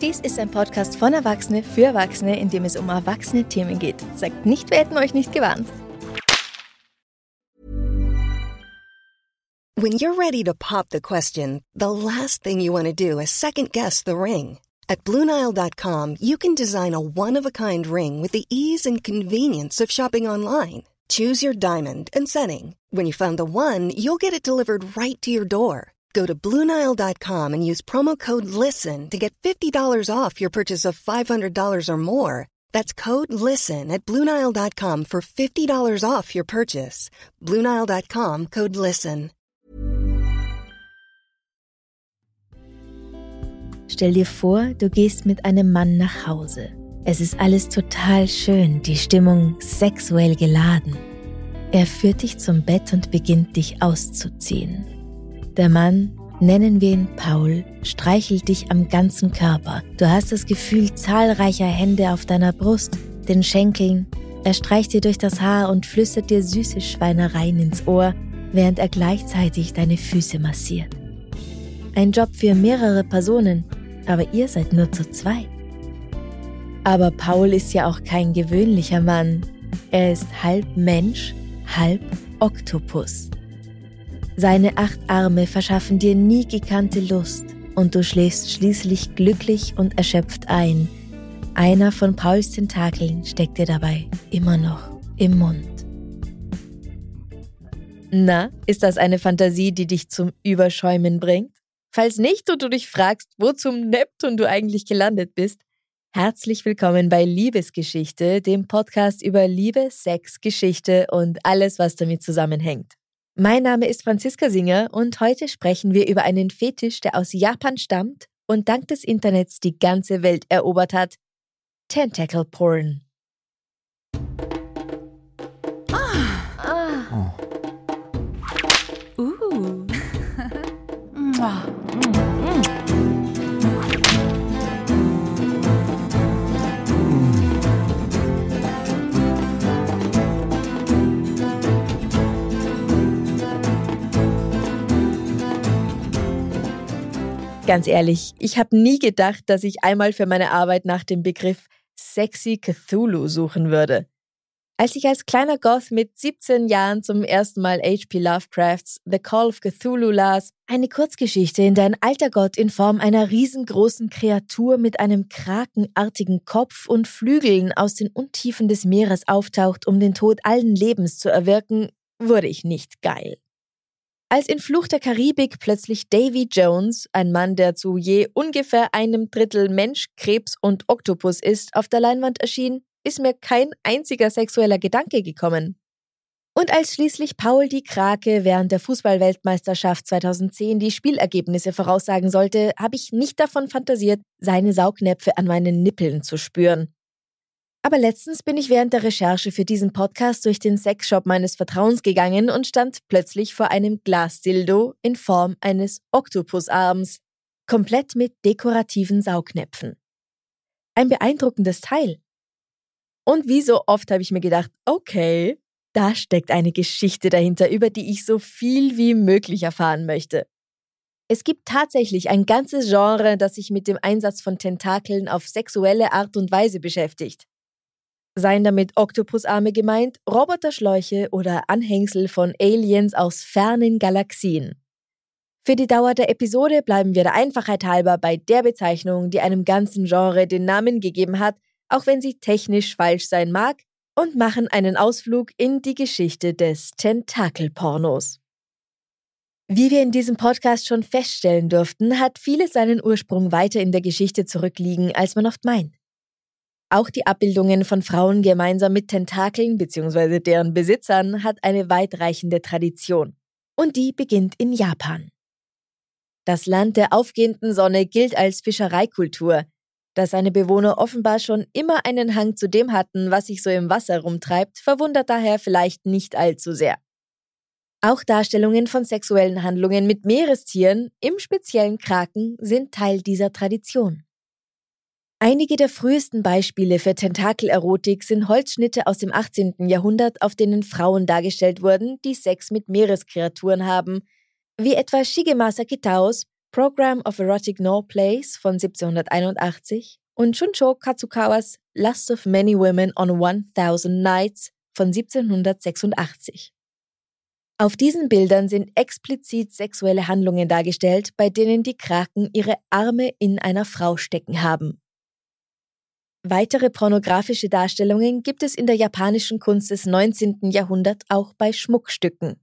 Dies ist ein Podcast von Erwachsene für Erwachsene, in dem es um erwachsene Themen geht. Sagt nicht, wir hätten euch nicht gewarnt. When you're ready to pop the question, the last thing you want to do is second guess the ring. At Bluenile.com, you can design a one-of-a-kind ring with the ease and convenience of shopping online. Choose your diamond and setting. When you find the one, you'll get it delivered right to your door. Go to Bluenile.com and use promo code LISTEN to get $50 off your purchase of $500 or more. That's code LISTEN at Bluenile.com for $50 off your purchase. Bluenile.com code LISTEN. Stell dir vor, du gehst mit einem Mann nach Hause. Es ist alles total schön, die Stimmung sexuell geladen. Er führt dich zum Bett und beginnt dich auszuziehen. Der Mann, nennen wir ihn Paul, streichelt dich am ganzen Körper. Du hast das Gefühl zahlreicher Hände auf deiner Brust, den Schenkeln. Er streicht dir durch das Haar und flüstert dir süße Schweinereien ins Ohr, während er gleichzeitig deine Füße massiert. Ein Job für mehrere Personen, aber ihr seid nur zu zweit. Aber Paul ist ja auch kein gewöhnlicher Mann. Er ist halb Mensch, halb Oktopus. Seine acht Arme verschaffen dir nie gekannte Lust und du schläfst schließlich glücklich und erschöpft ein. Einer von Pauls Tentakeln steckt dir dabei immer noch im Mund. Na, ist das eine Fantasie, die dich zum Überschäumen bringt? Falls nicht und du dich fragst, wo zum Neptun du eigentlich gelandet bist, herzlich willkommen bei Liebesgeschichte, dem Podcast über Liebe, Sex, Geschichte und alles, was damit zusammenhängt. Mein Name ist Franziska Singer und heute sprechen wir über einen Fetisch, der aus Japan stammt und dank des Internets die ganze Welt erobert hat. Tentacle Porn. Ganz ehrlich, ich habe nie gedacht, dass ich einmal für meine Arbeit nach dem Begriff Sexy Cthulhu suchen würde. Als ich als kleiner Goth mit 17 Jahren zum ersten Mal H.P. Lovecrafts The Call of Cthulhu las, eine Kurzgeschichte, in der ein alter Gott in Form einer riesengroßen Kreatur mit einem krakenartigen Kopf und Flügeln aus den Untiefen des Meeres auftaucht, um den Tod allen Lebens zu erwirken, wurde ich nicht geil. Als in Fluch der Karibik plötzlich Davy Jones, ein Mann, der zu je ungefähr einem Drittel Mensch, Krebs und Oktopus ist, auf der Leinwand erschien, ist mir kein einziger sexueller Gedanke gekommen. Und als schließlich Paul die Krake während der Fußballweltmeisterschaft 2010 die Spielergebnisse voraussagen sollte, habe ich nicht davon fantasiert, seine Saugnäpfe an meinen Nippeln zu spüren. Aber letztens bin ich während der Recherche für diesen Podcast durch den Sexshop meines Vertrauens gegangen und stand plötzlich vor einem Glasdildo in Form eines Oktopusarms, komplett mit dekorativen Saugnäpfen. Ein beeindruckendes Teil. Und wie so oft habe ich mir gedacht, okay, da steckt eine Geschichte dahinter, über die ich so viel wie möglich erfahren möchte. Es gibt tatsächlich ein ganzes Genre, das sich mit dem Einsatz von Tentakeln auf sexuelle Art und Weise beschäftigt. Seien damit Oktopusarme gemeint, Roboterschläuche oder Anhängsel von Aliens aus fernen Galaxien. Für die Dauer der Episode bleiben wir der Einfachheit halber bei der Bezeichnung, die einem ganzen Genre den Namen gegeben hat, auch wenn sie technisch falsch sein mag, und machen einen Ausflug in die Geschichte des Tentakelpornos. Wie wir in diesem Podcast schon feststellen durften, hat vieles seinen Ursprung weiter in der Geschichte zurückliegen, als man oft meint. Auch die Abbildungen von Frauen gemeinsam mit Tentakeln bzw. deren Besitzern hat eine weitreichende Tradition. Und die beginnt in Japan. Das Land der aufgehenden Sonne gilt als Fischereikultur, da seine Bewohner offenbar schon immer einen Hang zu dem hatten, was sich so im Wasser rumtreibt, verwundert daher vielleicht nicht allzu sehr. Auch Darstellungen von sexuellen Handlungen mit Meerestieren, im speziellen Kraken, sind Teil dieser Tradition. Einige der frühesten Beispiele für Tentakelerotik sind Holzschnitte aus dem 18. Jahrhundert, auf denen Frauen dargestellt wurden, die Sex mit Meereskreaturen haben, wie etwa Shigemasa Kitaos Program of Erotic No Place von 1781 und Shuncho Katsukawas Lust of Many Women on 1000 Nights von 1786. Auf diesen Bildern sind explizit sexuelle Handlungen dargestellt, bei denen die Kraken ihre Arme in einer Frau stecken haben. Weitere pornografische Darstellungen gibt es in der japanischen Kunst des 19. Jahrhunderts auch bei Schmuckstücken.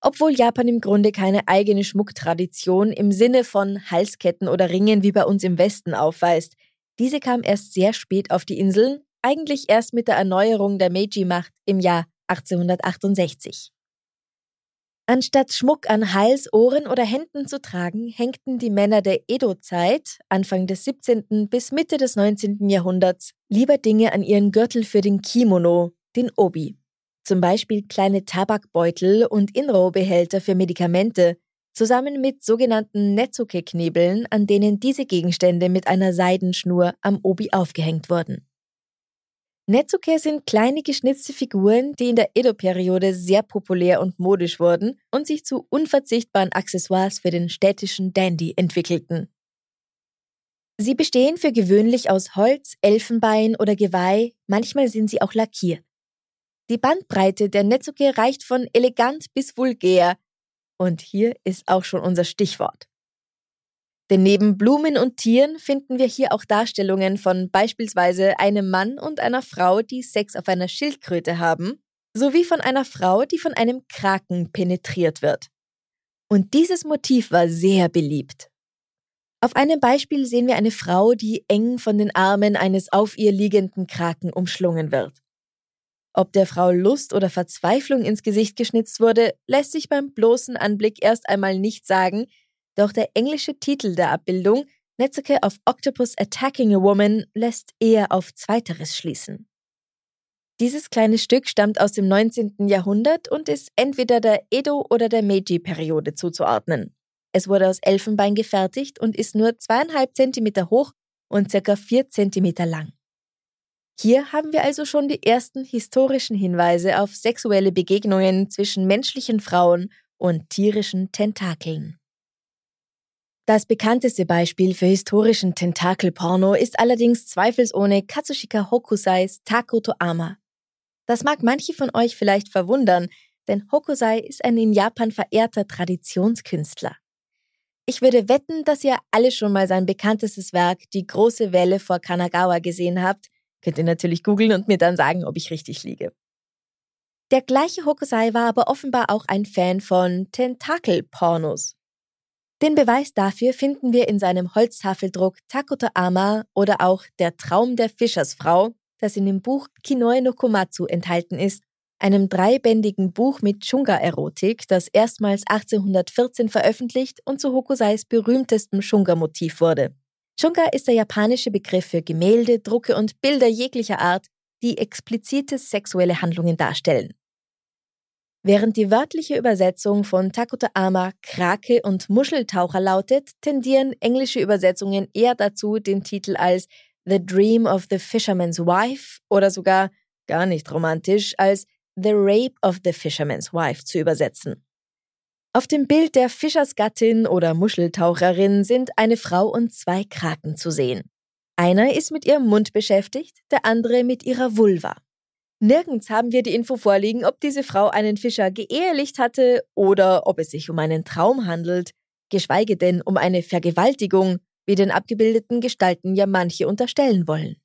Obwohl Japan im Grunde keine eigene Schmucktradition im Sinne von Halsketten oder Ringen wie bei uns im Westen aufweist, diese kam erst sehr spät auf die Inseln, eigentlich erst mit der Erneuerung der Meiji-Macht im Jahr 1868. Anstatt Schmuck an Hals, Ohren oder Händen zu tragen, hängten die Männer der Edo-Zeit, Anfang des 17. bis Mitte des 19. Jahrhunderts, lieber Dinge an ihren Gürtel für den Kimono, den Obi. Zum Beispiel kleine Tabakbeutel und Inro-Behälter für Medikamente, zusammen mit sogenannten Netsuke-Knebeln, an denen diese Gegenstände mit einer Seidenschnur am Obi aufgehängt wurden. Netsuke sind kleine geschnitzte Figuren, die in der Edo-Periode sehr populär und modisch wurden und sich zu unverzichtbaren Accessoires für den städtischen Dandy entwickelten. Sie bestehen für gewöhnlich aus Holz, Elfenbein oder Geweih, manchmal sind sie auch lackiert. Die Bandbreite der Netsuke reicht von elegant bis vulgär. Und hier ist auch schon unser Stichwort. Denn neben Blumen und Tieren finden wir hier auch Darstellungen von beispielsweise einem Mann und einer Frau, die Sex auf einer Schildkröte haben, sowie von einer Frau, die von einem Kraken penetriert wird. Und dieses Motiv war sehr beliebt. Auf einem Beispiel sehen wir eine Frau, die eng von den Armen eines auf ihr liegenden Kraken umschlungen wird. Ob der Frau Lust oder Verzweiflung ins Gesicht geschnitzt wurde, lässt sich beim bloßen Anblick erst einmal nicht sagen, doch der englische Titel der Abbildung, Netsuke of Octopus Attacking a Woman, lässt eher auf Zweiteres schließen. Dieses kleine Stück stammt aus dem 19. Jahrhundert und ist entweder der Edo- oder der Meiji-Periode zuzuordnen. Es wurde aus Elfenbein gefertigt und ist nur zweieinhalb Zentimeter hoch und circa vier Zentimeter lang. Hier haben wir also schon die ersten historischen Hinweise auf sexuelle Begegnungen zwischen menschlichen Frauen und tierischen Tentakeln. Das bekannteste Beispiel für historischen Tentakelporno ist allerdings zweifelsohne Katsushika Hokusais Takoto Ama. Das mag manche von euch vielleicht verwundern, denn Hokusai ist ein in Japan verehrter Traditionskünstler. Ich würde wetten, dass ihr alle schon mal sein bekanntestes Werk Die große Welle vor Kanagawa gesehen habt, Könnt ihr natürlich googeln und mir dann sagen, ob ich richtig liege. Der gleiche Hokusai war aber offenbar auch ein Fan von Tentakelpornos. Den Beweis dafür finden wir in seinem Holztafeldruck Takoto Ama oder auch Der Traum der Fischersfrau, das in dem Buch Kinoi no Komatsu enthalten ist, einem dreibändigen Buch mit Shunga-Erotik, das erstmals 1814 veröffentlicht und zu Hokusais berühmtestem Shunga-Motiv wurde. Shunga ist der japanische Begriff für Gemälde, Drucke und Bilder jeglicher Art, die explizite sexuelle Handlungen darstellen. Während die wörtliche Übersetzung von Takuta Ama Krake und Muscheltaucher lautet, tendieren englische Übersetzungen eher dazu, den Titel als The Dream of the Fisherman's Wife oder sogar, gar nicht romantisch, als The Rape of the Fisherman's Wife zu übersetzen. Auf dem Bild der Fischersgattin oder Muscheltaucherin sind eine Frau und zwei Kraken zu sehen. Einer ist mit ihrem Mund beschäftigt, der andere mit ihrer Vulva. Nirgends haben wir die Info vorliegen, ob diese Frau einen Fischer geehelicht hatte oder ob es sich um einen Traum handelt, geschweige denn um eine Vergewaltigung, wie den abgebildeten Gestalten ja manche unterstellen wollen.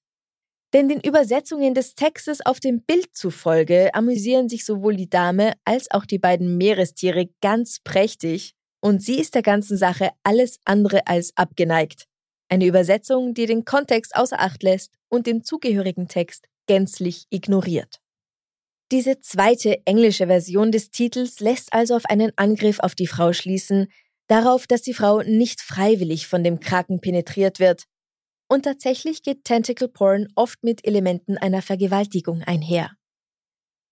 Denn den Übersetzungen des Textes auf dem Bild zufolge amüsieren sich sowohl die Dame als auch die beiden Meerestiere ganz prächtig und sie ist der ganzen Sache alles andere als abgeneigt. Eine Übersetzung, die den Kontext außer Acht lässt und den zugehörigen Text gänzlich ignoriert. Diese zweite englische Version des Titels lässt also auf einen Angriff auf die Frau schließen, darauf, dass die Frau nicht freiwillig von dem Kraken penetriert wird, und tatsächlich geht Tentacle Porn oft mit Elementen einer Vergewaltigung einher.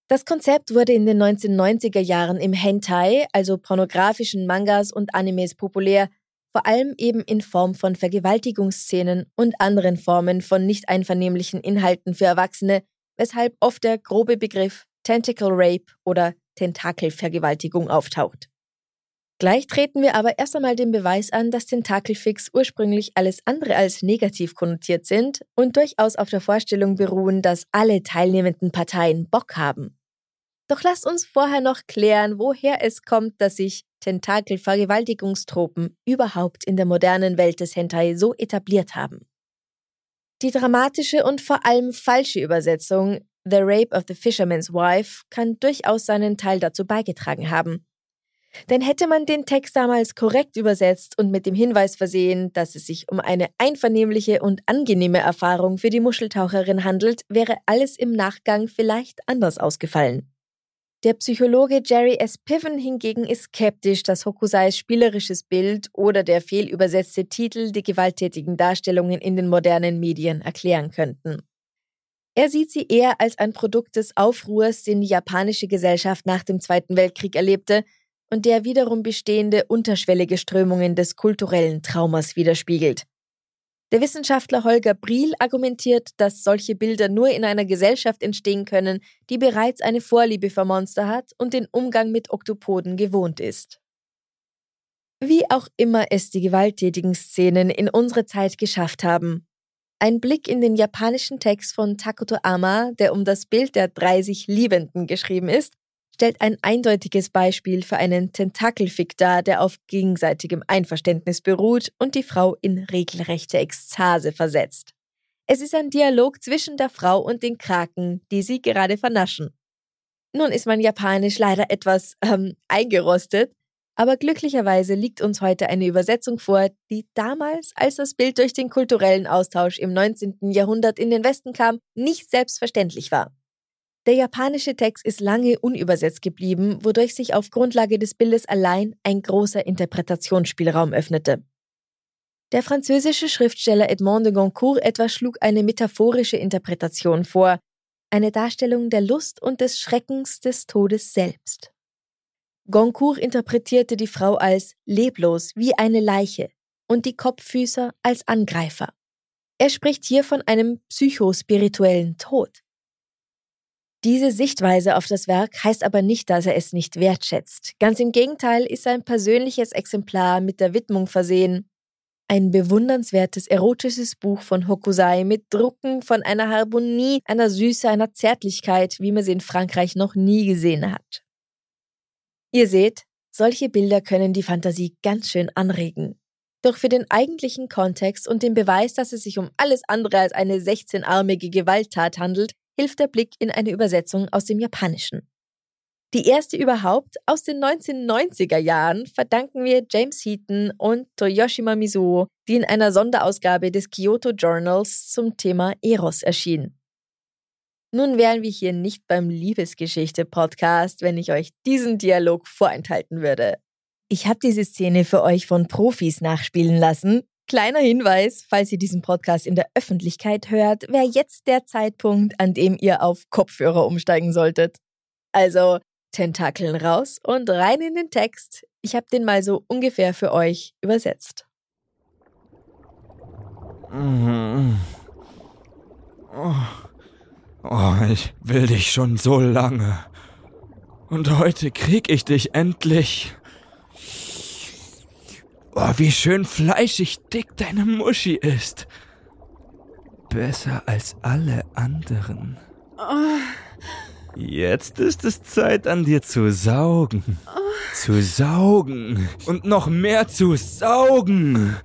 Das Konzept wurde in den 1990er Jahren im Hentai, also pornografischen Mangas und Animes populär, vor allem eben in Form von Vergewaltigungsszenen und anderen Formen von nicht einvernehmlichen Inhalten für Erwachsene, weshalb oft der grobe Begriff Tentacle Rape oder Tentakelvergewaltigung auftaucht. Gleich treten wir aber erst einmal den Beweis an, dass Tentakelfix ursprünglich alles andere als negativ konnotiert sind und durchaus auf der Vorstellung beruhen, dass alle teilnehmenden Parteien Bock haben. Doch lasst uns vorher noch klären, woher es kommt, dass sich Tentakel-Vergewaltigungstropen überhaupt in der modernen Welt des Hentai so etabliert haben. Die dramatische und vor allem falsche Übersetzung The Rape of the Fisherman's Wife kann durchaus seinen Teil dazu beigetragen haben. Denn hätte man den Text damals korrekt übersetzt und mit dem Hinweis versehen, dass es sich um eine einvernehmliche und angenehme Erfahrung für die Muscheltaucherin handelt, wäre alles im Nachgang vielleicht anders ausgefallen. Der Psychologe Jerry S. Piven hingegen ist skeptisch, dass Hokusais spielerisches Bild oder der fehlübersetzte Titel die gewalttätigen Darstellungen in den modernen Medien erklären könnten. Er sieht sie eher als ein Produkt des Aufruhrs, den die japanische Gesellschaft nach dem Zweiten Weltkrieg erlebte und der wiederum bestehende unterschwellige Strömungen des kulturellen Traumas widerspiegelt. Der Wissenschaftler Holger Briel argumentiert, dass solche Bilder nur in einer Gesellschaft entstehen können, die bereits eine Vorliebe für Monster hat und den Umgang mit Oktopoden gewohnt ist. Wie auch immer es die gewalttätigen Szenen in unsere Zeit geschafft haben. Ein Blick in den japanischen Text von Takuto Ama, der um das Bild der 30 Liebenden geschrieben ist, stellt ein eindeutiges Beispiel für einen Tentakelfick dar, der auf gegenseitigem Einverständnis beruht und die Frau in regelrechte Ekstase versetzt. Es ist ein Dialog zwischen der Frau und den Kraken, die sie gerade vernaschen. Nun ist mein Japanisch leider etwas ähm, eingerostet, aber glücklicherweise liegt uns heute eine Übersetzung vor, die damals, als das Bild durch den kulturellen Austausch im 19. Jahrhundert in den Westen kam, nicht selbstverständlich war. Der japanische Text ist lange unübersetzt geblieben, wodurch sich auf Grundlage des Bildes allein ein großer Interpretationsspielraum öffnete. Der französische Schriftsteller Edmond de Goncourt etwa schlug eine metaphorische Interpretation vor, eine Darstellung der Lust und des Schreckens des Todes selbst. Goncourt interpretierte die Frau als leblos wie eine Leiche und die Kopffüßer als Angreifer. Er spricht hier von einem psychospirituellen Tod. Diese Sichtweise auf das Werk heißt aber nicht, dass er es nicht wertschätzt. Ganz im Gegenteil ist sein persönliches Exemplar mit der Widmung versehen. Ein bewundernswertes erotisches Buch von Hokusai mit Drucken von einer Harmonie, einer Süße, einer Zärtlichkeit, wie man sie in Frankreich noch nie gesehen hat. Ihr seht, solche Bilder können die Fantasie ganz schön anregen. Doch für den eigentlichen Kontext und den Beweis, dass es sich um alles andere als eine 16-armige Gewalttat handelt, hilft der Blick in eine Übersetzung aus dem Japanischen. Die erste überhaupt aus den 1990er Jahren verdanken wir James Heaton und Toyoshima Mizuo, die in einer Sonderausgabe des Kyoto Journals zum Thema Eros erschien. Nun wären wir hier nicht beim Liebesgeschichte-Podcast, wenn ich euch diesen Dialog vorenthalten würde. Ich habe diese Szene für euch von Profis nachspielen lassen Kleiner Hinweis, falls ihr diesen Podcast in der Öffentlichkeit hört, wäre jetzt der Zeitpunkt, an dem ihr auf Kopfhörer umsteigen solltet. Also Tentakeln raus und rein in den Text. Ich habe den mal so ungefähr für euch übersetzt. Mhm. Oh. oh, ich will dich schon so lange. Und heute krieg ich dich endlich. Oh, wie schön fleischig dick deine Muschi ist. Besser als alle anderen. Jetzt ist es Zeit, an dir zu saugen. Zu saugen. Und noch mehr zu saugen.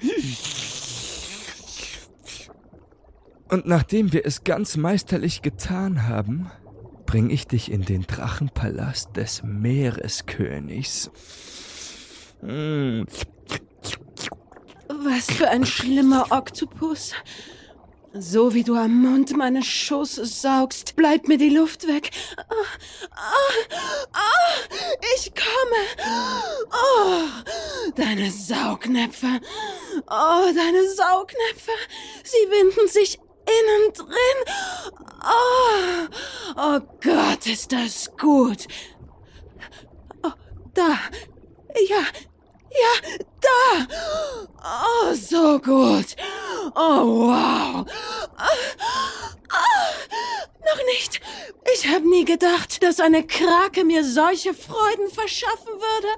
Und nachdem wir es ganz meisterlich getan haben, bring ich dich in den Drachenpalast des Meereskönigs. Mmh. Was für ein schlimmer Oktopus. So wie du am Mund meines Schoßes saugst, bleibt mir die Luft weg. Oh, oh, oh, ich komme. Oh, deine Saugnäpfe. Oh, deine Saugnäpfe. Sie winden sich innen drin. Oh, oh Gott, ist das gut. Oh, da. Ja, ja, da! Oh, so gut. Oh, wow. noch nicht. Ich habe nie gedacht, dass eine Krake mir solche Freuden verschaffen würde.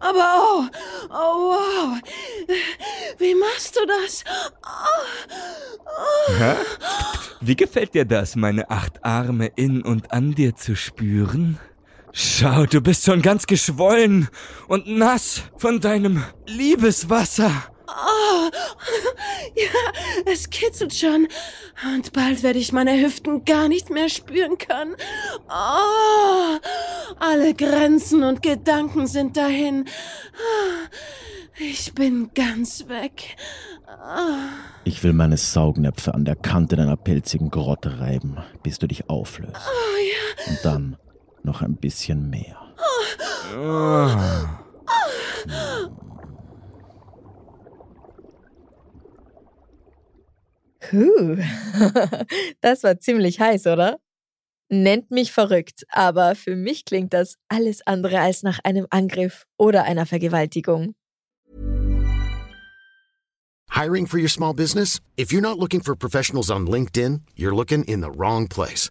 aber oh, oh wow. Wie machst du das? Oh, oh. Wie gefällt dir das, meine acht Arme in und an dir zu spüren? Schau, du bist schon ganz geschwollen und nass von deinem Liebeswasser. Oh, ja, es kitzelt schon. Und bald werde ich meine Hüften gar nicht mehr spüren können. Oh, alle Grenzen und Gedanken sind dahin. Ich bin ganz weg. Ich will meine Saugnäpfe an der Kante deiner pelzigen Grotte reiben, bis du dich auflöst. Oh ja. Und dann noch ein bisschen mehr. Oh. Puh, das war ziemlich heiß, oder? Nennt mich verrückt, aber für mich klingt das alles andere als nach einem Angriff oder einer Vergewaltigung. Hiring for your small business? If you're not looking for professionals on LinkedIn, you're looking in the wrong place.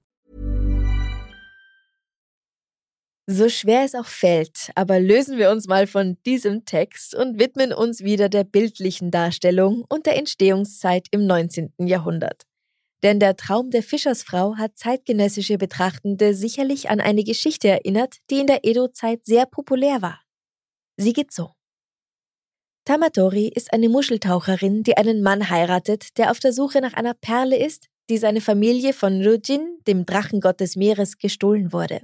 So schwer es auch fällt, aber lösen wir uns mal von diesem Text und widmen uns wieder der bildlichen Darstellung und der Entstehungszeit im 19. Jahrhundert. Denn der Traum der Fischersfrau hat zeitgenössische Betrachtende sicherlich an eine Geschichte erinnert, die in der Edo-Zeit sehr populär war. Sie geht so. Tamatori ist eine Muscheltaucherin, die einen Mann heiratet, der auf der Suche nach einer Perle ist, die seine Familie von Rujin, dem Drachengott des Meeres, gestohlen wurde.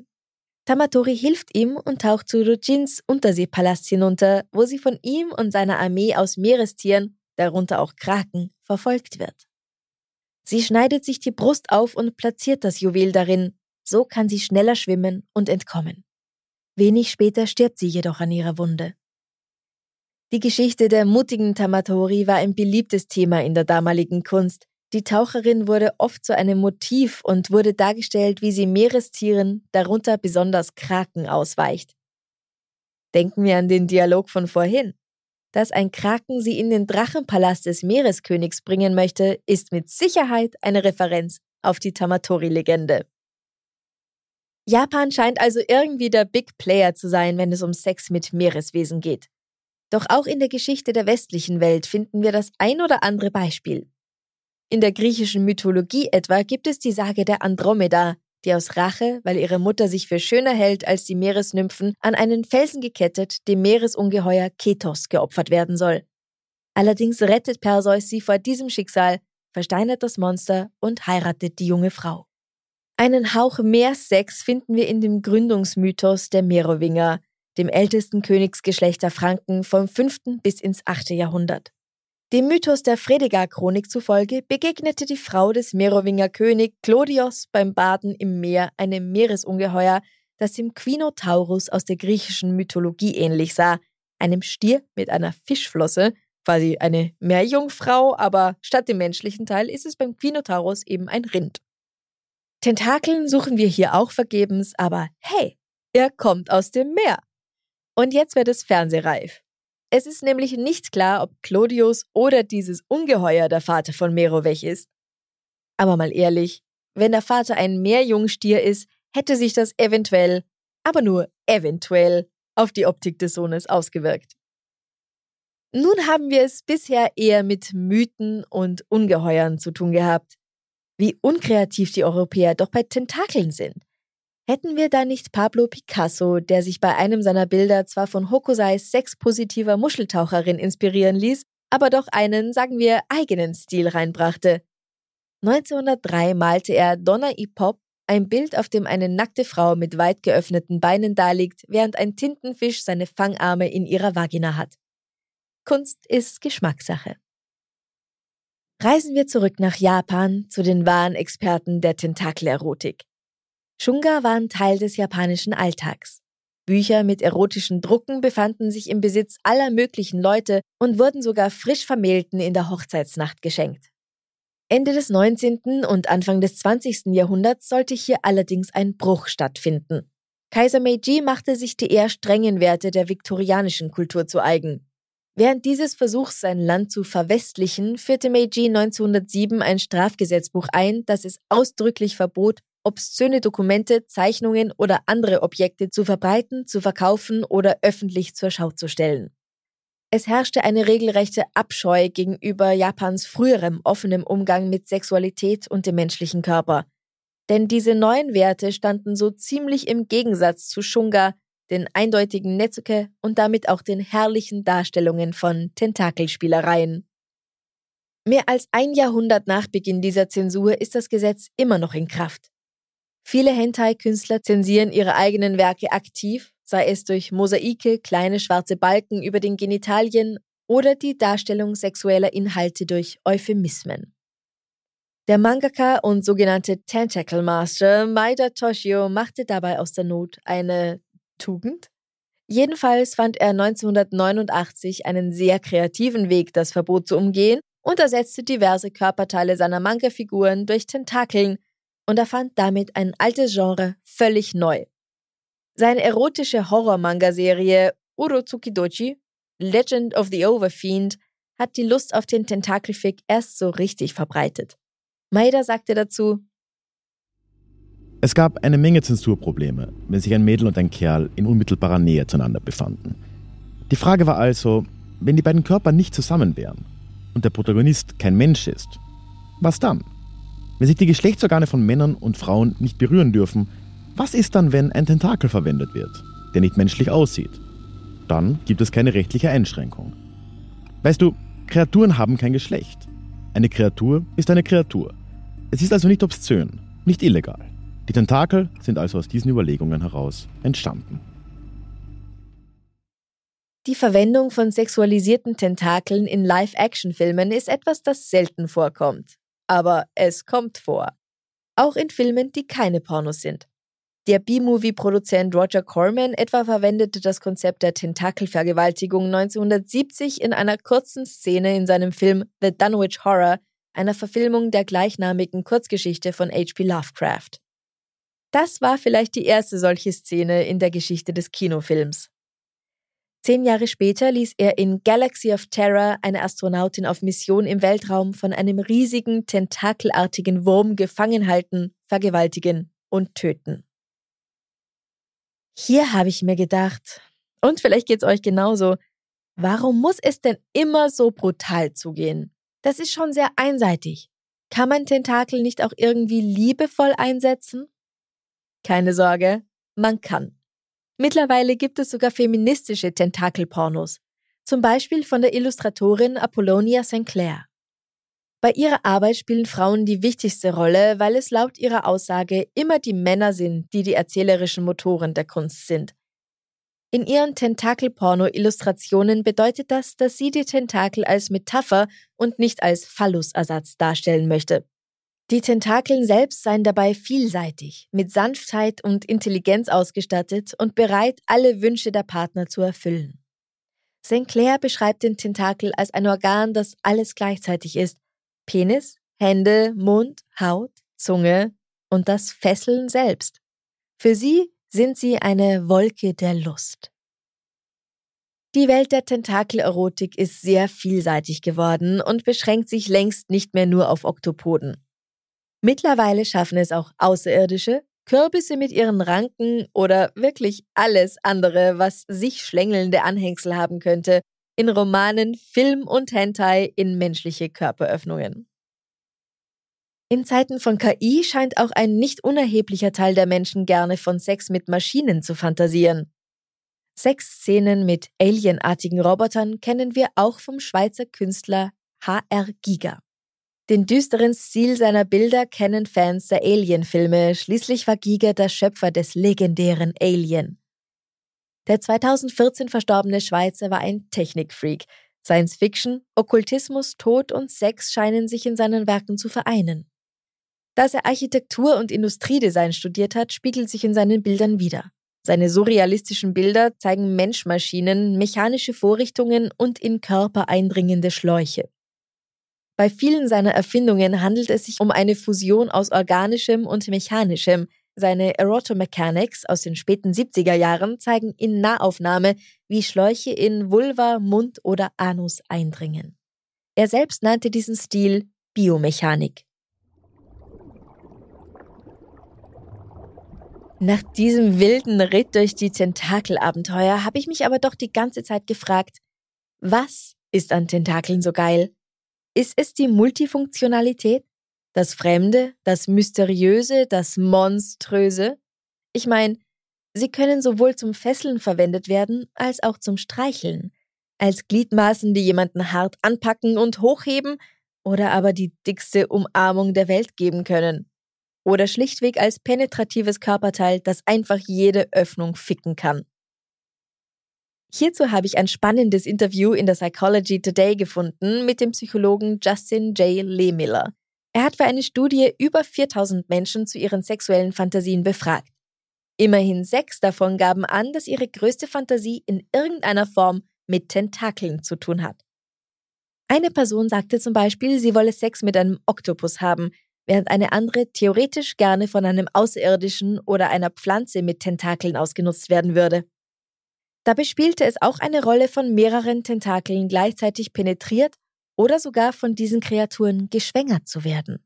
Tamatori hilft ihm und taucht zu Rujins Unterseepalast hinunter, wo sie von ihm und seiner Armee aus Meerestieren, darunter auch Kraken, verfolgt wird. Sie schneidet sich die Brust auf und platziert das Juwel darin, so kann sie schneller schwimmen und entkommen. Wenig später stirbt sie jedoch an ihrer Wunde. Die Geschichte der mutigen Tamatori war ein beliebtes Thema in der damaligen Kunst, die Taucherin wurde oft zu einem Motiv und wurde dargestellt, wie sie Meerestieren, darunter besonders Kraken, ausweicht. Denken wir an den Dialog von vorhin. Dass ein Kraken sie in den Drachenpalast des Meereskönigs bringen möchte, ist mit Sicherheit eine Referenz auf die Tamatori-Legende. Japan scheint also irgendwie der Big Player zu sein, wenn es um Sex mit Meereswesen geht. Doch auch in der Geschichte der westlichen Welt finden wir das ein oder andere Beispiel. In der griechischen Mythologie etwa gibt es die Sage der Andromeda, die aus Rache, weil ihre Mutter sich für schöner hält als die Meeresnymphen, an einen Felsen gekettet dem Meeresungeheuer Ketos geopfert werden soll. Allerdings rettet Perseus sie vor diesem Schicksal, versteinert das Monster und heiratet die junge Frau. Einen Hauch mehr Sex finden wir in dem Gründungsmythos der Merowinger, dem ältesten Königsgeschlecht der Franken vom 5. bis ins 8. Jahrhundert. Dem Mythos der Fredegar-Chronik zufolge begegnete die Frau des Merowinger König Clodios beim Baden im Meer einem Meeresungeheuer, das dem Quinotaurus aus der griechischen Mythologie ähnlich sah, einem Stier mit einer Fischflosse, quasi eine Meerjungfrau, aber statt dem menschlichen Teil ist es beim Quinotaurus eben ein Rind. Tentakeln suchen wir hier auch vergebens, aber hey, er kommt aus dem Meer. Und jetzt wird es fernsehreif. Es ist nämlich nicht klar, ob Clodius oder dieses Ungeheuer der Vater von Merovech ist. Aber mal ehrlich, wenn der Vater ein Meerjungstier ist, hätte sich das eventuell, aber nur eventuell, auf die Optik des Sohnes ausgewirkt. Nun haben wir es bisher eher mit Mythen und Ungeheuern zu tun gehabt. Wie unkreativ die Europäer doch bei Tentakeln sind. Hätten wir da nicht Pablo Picasso, der sich bei einem seiner Bilder zwar von Hokusais sexpositiver Muscheltaucherin inspirieren ließ, aber doch einen, sagen wir, eigenen Stil reinbrachte. 1903 malte er Donna i Pop, ein Bild, auf dem eine nackte Frau mit weit geöffneten Beinen daliegt, während ein Tintenfisch seine Fangarme in ihrer Vagina hat. Kunst ist Geschmackssache. Reisen wir zurück nach Japan zu den wahren Experten der Tentakelerotik. Shunga waren Teil des japanischen Alltags. Bücher mit erotischen Drucken befanden sich im Besitz aller möglichen Leute und wurden sogar frisch Vermählten in der Hochzeitsnacht geschenkt. Ende des 19. und Anfang des 20. Jahrhunderts sollte hier allerdings ein Bruch stattfinden. Kaiser Meiji machte sich die eher strengen Werte der viktorianischen Kultur zu eigen. Während dieses Versuchs, sein Land zu verwestlichen, führte Meiji 1907 ein Strafgesetzbuch ein, das es ausdrücklich verbot, obszöne Dokumente, Zeichnungen oder andere Objekte zu verbreiten, zu verkaufen oder öffentlich zur Schau zu stellen. Es herrschte eine regelrechte Abscheu gegenüber Japans früherem offenem Umgang mit Sexualität und dem menschlichen Körper. Denn diese neuen Werte standen so ziemlich im Gegensatz zu Shunga, den eindeutigen Netsuke und damit auch den herrlichen Darstellungen von Tentakelspielereien. Mehr als ein Jahrhundert nach Beginn dieser Zensur ist das Gesetz immer noch in Kraft. Viele Hentai-Künstler zensieren ihre eigenen Werke aktiv, sei es durch Mosaike, kleine schwarze Balken über den Genitalien oder die Darstellung sexueller Inhalte durch Euphemismen. Der Mangaka und sogenannte Tentacle Master Maida Toshio machte dabei aus der Not eine Tugend? Jedenfalls fand er 1989 einen sehr kreativen Weg, das Verbot zu umgehen und ersetzte diverse Körperteile seiner Manga-Figuren durch Tentakeln, und erfand damit ein altes Genre völlig neu. Seine erotische Horror-Manga-Serie Urotsukidochi, Legend of the Overfiend, hat die Lust auf den Tentakelfick erst so richtig verbreitet. Maida sagte dazu, es gab eine Menge Zensurprobleme, wenn sich ein Mädel und ein Kerl in unmittelbarer Nähe zueinander befanden. Die Frage war also, wenn die beiden Körper nicht zusammen wären und der Protagonist kein Mensch ist, was dann? Wenn sich die Geschlechtsorgane von Männern und Frauen nicht berühren dürfen, was ist dann, wenn ein Tentakel verwendet wird, der nicht menschlich aussieht? Dann gibt es keine rechtliche Einschränkung. Weißt du, Kreaturen haben kein Geschlecht. Eine Kreatur ist eine Kreatur. Es ist also nicht obszön, nicht illegal. Die Tentakel sind also aus diesen Überlegungen heraus entstanden. Die Verwendung von sexualisierten Tentakeln in Live-Action-Filmen ist etwas, das selten vorkommt aber es kommt vor. Auch in Filmen, die keine Pornos sind. Der B-Movie-Produzent Roger Corman etwa verwendete das Konzept der Tentakelvergewaltigung 1970 in einer kurzen Szene in seinem Film The Dunwich Horror, einer Verfilmung der gleichnamigen Kurzgeschichte von H.P. Lovecraft. Das war vielleicht die erste solche Szene in der Geschichte des Kinofilms. Zehn Jahre später ließ er in Galaxy of Terror eine Astronautin auf Mission im Weltraum von einem riesigen, tentakelartigen Wurm gefangen halten, vergewaltigen und töten. Hier habe ich mir gedacht, und vielleicht geht's euch genauso, warum muss es denn immer so brutal zugehen? Das ist schon sehr einseitig. Kann man Tentakel nicht auch irgendwie liebevoll einsetzen? Keine Sorge, man kann. Mittlerweile gibt es sogar feministische Tentakelpornos, zum Beispiel von der Illustratorin Apollonia St. Clair. Bei ihrer Arbeit spielen Frauen die wichtigste Rolle, weil es laut ihrer Aussage immer die Männer sind, die die erzählerischen Motoren der Kunst sind. In ihren Tentakelporno-Illustrationen bedeutet das, dass sie die Tentakel als Metapher und nicht als Phallusersatz darstellen möchte. Die Tentakeln selbst seien dabei vielseitig, mit Sanftheit und Intelligenz ausgestattet und bereit, alle Wünsche der Partner zu erfüllen. St. Clair beschreibt den Tentakel als ein Organ, das alles gleichzeitig ist. Penis, Hände, Mund, Haut, Zunge und das Fesseln selbst. Für sie sind sie eine Wolke der Lust. Die Welt der Tentakelerotik ist sehr vielseitig geworden und beschränkt sich längst nicht mehr nur auf Oktopoden. Mittlerweile schaffen es auch Außerirdische, Kürbisse mit ihren Ranken oder wirklich alles andere, was sich schlängelnde Anhängsel haben könnte, in Romanen, Film und Hentai in menschliche Körperöffnungen. In Zeiten von KI scheint auch ein nicht unerheblicher Teil der Menschen gerne von Sex mit Maschinen zu fantasieren. Sexszenen mit alienartigen Robotern kennen wir auch vom Schweizer Künstler HR Giga. Den düsteren Stil seiner Bilder kennen Fans der Alien-Filme, schließlich war Giga der Schöpfer des legendären Alien. Der 2014 verstorbene Schweizer war ein Technikfreak. Science Fiction, Okkultismus, Tod und Sex scheinen sich in seinen Werken zu vereinen. Dass er Architektur und Industriedesign studiert hat, spiegelt sich in seinen Bildern wider. Seine surrealistischen Bilder zeigen Menschmaschinen, mechanische Vorrichtungen und in Körper eindringende Schläuche. Bei vielen seiner Erfindungen handelt es sich um eine Fusion aus organischem und mechanischem. Seine Erotomechanics aus den späten 70er Jahren zeigen in Nahaufnahme, wie Schläuche in Vulva, Mund oder Anus eindringen. Er selbst nannte diesen Stil Biomechanik. Nach diesem wilden Ritt durch die Tentakelabenteuer habe ich mich aber doch die ganze Zeit gefragt, was ist an Tentakeln so geil? Ist es die Multifunktionalität? Das Fremde, das Mysteriöse, das Monströse? Ich meine, sie können sowohl zum Fesseln verwendet werden, als auch zum Streicheln, als Gliedmaßen, die jemanden hart anpacken und hochheben, oder aber die dickste Umarmung der Welt geben können oder schlichtweg als penetratives Körperteil, das einfach jede Öffnung ficken kann. Hierzu habe ich ein spannendes Interview in der Psychology Today gefunden mit dem Psychologen Justin J. Lehmiller. Er hat für eine Studie über 4000 Menschen zu ihren sexuellen Fantasien befragt. Immerhin sechs davon gaben an, dass ihre größte Fantasie in irgendeiner Form mit Tentakeln zu tun hat. Eine Person sagte zum Beispiel, sie wolle Sex mit einem Oktopus haben, während eine andere theoretisch gerne von einem Außerirdischen oder einer Pflanze mit Tentakeln ausgenutzt werden würde. Dabei spielte es auch eine Rolle, von mehreren Tentakeln gleichzeitig penetriert oder sogar von diesen Kreaturen geschwängert zu werden.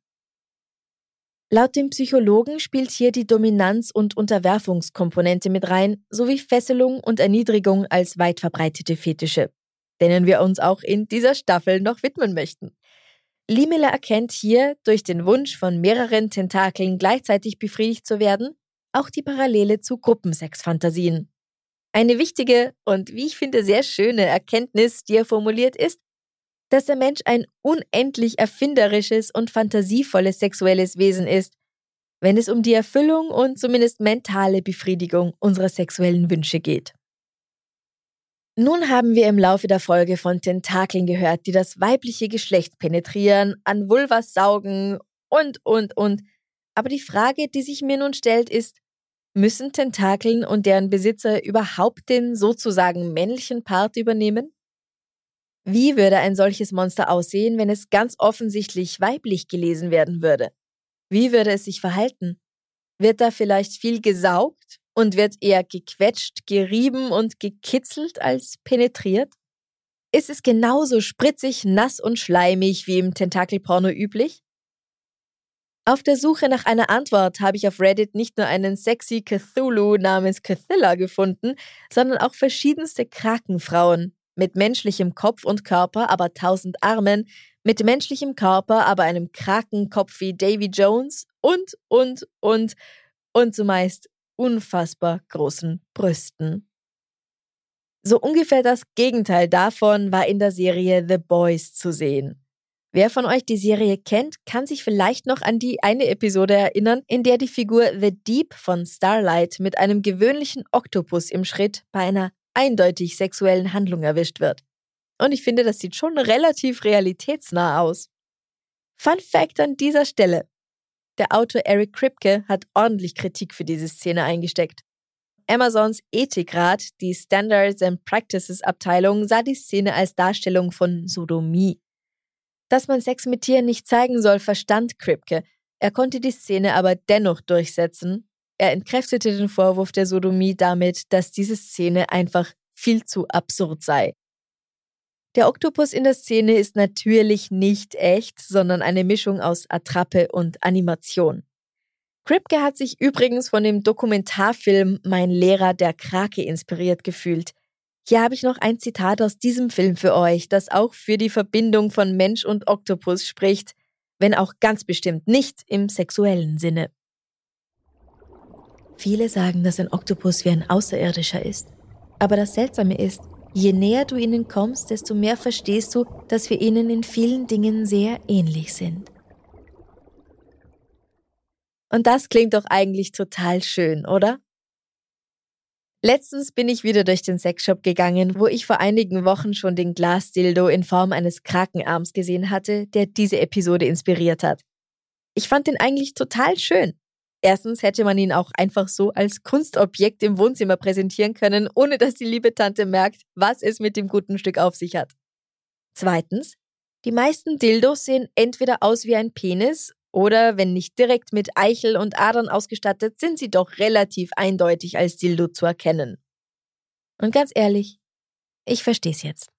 Laut dem Psychologen spielt hier die Dominanz- und Unterwerfungskomponente mit rein, sowie Fesselung und Erniedrigung als weit verbreitete Fetische, denen wir uns auch in dieser Staffel noch widmen möchten. Limele erkennt hier durch den Wunsch von mehreren Tentakeln gleichzeitig befriedigt zu werden, auch die Parallele zu Gruppensexfantasien. Eine wichtige und wie ich finde sehr schöne Erkenntnis, die er formuliert ist, dass der Mensch ein unendlich erfinderisches und fantasievolles sexuelles Wesen ist, wenn es um die Erfüllung und zumindest mentale Befriedigung unserer sexuellen Wünsche geht. Nun haben wir im Laufe der Folge von Tentakeln gehört, die das weibliche Geschlecht penetrieren, an Vulvas saugen und, und, und. Aber die Frage, die sich mir nun stellt, ist, müssen Tentakeln und deren Besitzer überhaupt den sozusagen männlichen Part übernehmen? Wie würde ein solches Monster aussehen, wenn es ganz offensichtlich weiblich gelesen werden würde? Wie würde es sich verhalten? Wird da vielleicht viel gesaugt und wird eher gequetscht, gerieben und gekitzelt als penetriert? Ist es genauso spritzig, nass und schleimig wie im Tentakelporno üblich? Auf der Suche nach einer Antwort habe ich auf Reddit nicht nur einen sexy Cthulhu namens Cthulha gefunden, sondern auch verschiedenste Krakenfrauen mit menschlichem Kopf und Körper, aber tausend Armen, mit menschlichem Körper, aber einem Krakenkopf wie Davy Jones und, und, und, und zumeist unfassbar großen Brüsten. So ungefähr das Gegenteil davon war in der Serie The Boys zu sehen. Wer von euch die Serie kennt, kann sich vielleicht noch an die eine Episode erinnern, in der die Figur The Deep von Starlight mit einem gewöhnlichen Oktopus im Schritt bei einer eindeutig sexuellen Handlung erwischt wird. Und ich finde, das sieht schon relativ realitätsnah aus. Fun Fact an dieser Stelle. Der Autor Eric Kripke hat ordentlich Kritik für diese Szene eingesteckt. Amazons Ethikrat, die Standards and Practices Abteilung, sah die Szene als Darstellung von Sodomie. Dass man Sex mit Tieren nicht zeigen soll, verstand Kripke. Er konnte die Szene aber dennoch durchsetzen. Er entkräftete den Vorwurf der Sodomie damit, dass diese Szene einfach viel zu absurd sei. Der Oktopus in der Szene ist natürlich nicht echt, sondern eine Mischung aus Attrappe und Animation. Kripke hat sich übrigens von dem Dokumentarfilm Mein Lehrer der Krake inspiriert gefühlt. Hier habe ich noch ein Zitat aus diesem Film für euch, das auch für die Verbindung von Mensch und Oktopus spricht. wenn auch ganz bestimmt nicht im sexuellen Sinne. Viele sagen, dass ein Oktopus wie ein Außerirdischer ist. Aber das Seltsame ist, je näher du ihnen kommst, desto mehr verstehst du, dass wir ihnen in vielen Dingen sehr ähnlich sind. Und das klingt doch eigentlich total schön, oder? Letztens bin ich wieder durch den Sexshop gegangen, wo ich vor einigen Wochen schon den Glasdildo in Form eines Krakenarms gesehen hatte, der diese Episode inspiriert hat. Ich fand den eigentlich total schön. Erstens hätte man ihn auch einfach so als Kunstobjekt im Wohnzimmer präsentieren können, ohne dass die liebe Tante merkt, was es mit dem guten Stück auf sich hat. Zweitens, die meisten Dildos sehen entweder aus wie ein Penis oder, wenn nicht direkt mit Eichel und Adern ausgestattet, sind sie doch relativ eindeutig als Dildo zu erkennen. Und ganz ehrlich, ich verstehe es jetzt.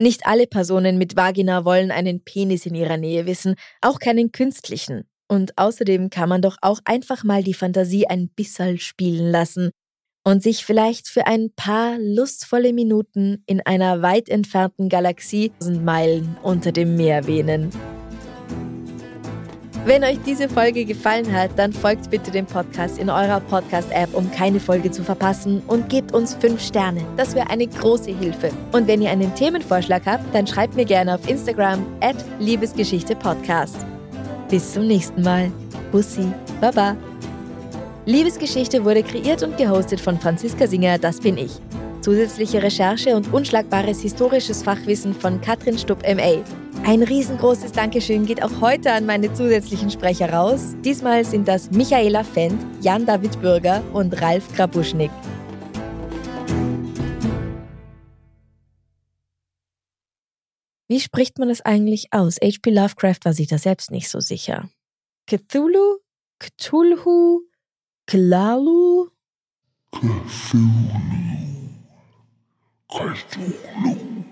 Nicht alle Personen mit Vagina wollen einen Penis in ihrer Nähe wissen, auch keinen künstlichen. Und außerdem kann man doch auch einfach mal die Fantasie ein bisschen spielen lassen und sich vielleicht für ein paar lustvolle Minuten in einer weit entfernten Galaxie tausend Meilen unter dem Meer wähnen. Wenn euch diese Folge gefallen hat, dann folgt bitte dem Podcast in eurer Podcast-App, um keine Folge zu verpassen und gebt uns 5 Sterne. Das wäre eine große Hilfe. Und wenn ihr einen Themenvorschlag habt, dann schreibt mir gerne auf Instagram at Liebesgeschichte Podcast. Bis zum nächsten Mal. Bussi. Baba. Liebesgeschichte wurde kreiert und gehostet von Franziska Singer, das bin ich. Zusätzliche Recherche und unschlagbares historisches Fachwissen von Katrin Stupp MA. Ein riesengroßes Dankeschön geht auch heute an meine zusätzlichen Sprecher raus. Diesmal sind das Michaela Fendt, Jan-David Bürger und Ralf Grabuschnik. Wie spricht man das eigentlich aus? H.P. Lovecraft war sich da selbst nicht so sicher. Cthulhu? Cthulhu? Klalu? Cthulhu. Cthulhu.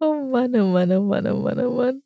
oh Mann, oh Mann, oh Mann, oh Mann, oh.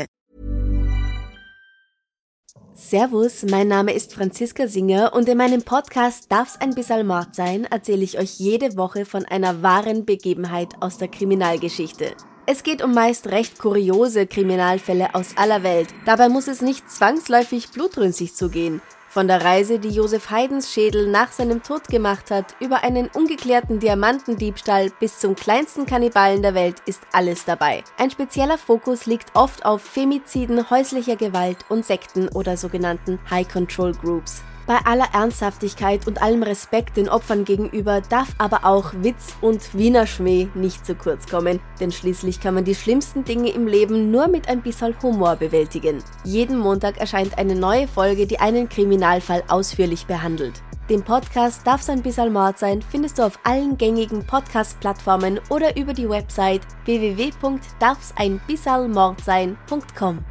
Servus, mein Name ist Franziska Singer und in meinem Podcast Darf's ein bisschen Mord sein, erzähle ich euch jede Woche von einer wahren Begebenheit aus der Kriminalgeschichte. Es geht um meist recht kuriose Kriminalfälle aus aller Welt. Dabei muss es nicht zwangsläufig blutrünstig zugehen. Von der Reise, die Josef Haydns Schädel nach seinem Tod gemacht hat, über einen ungeklärten Diamantendiebstahl bis zum kleinsten Kannibalen der Welt ist alles dabei. Ein spezieller Fokus liegt oft auf Femiziden, häuslicher Gewalt und Sekten oder sogenannten High Control Groups. Bei aller Ernsthaftigkeit und allem Respekt den Opfern gegenüber darf aber auch Witz und Wiener Schmäh nicht zu kurz kommen, denn schließlich kann man die schlimmsten Dinge im Leben nur mit ein bisschen Humor bewältigen. Jeden Montag erscheint eine neue Folge, die einen Kriminalfall ausführlich behandelt. Den Podcast Darf's ein bisschen Mord sein findest du auf allen gängigen Podcast-Plattformen oder über die Website www.darfseinbissalmordsein.com.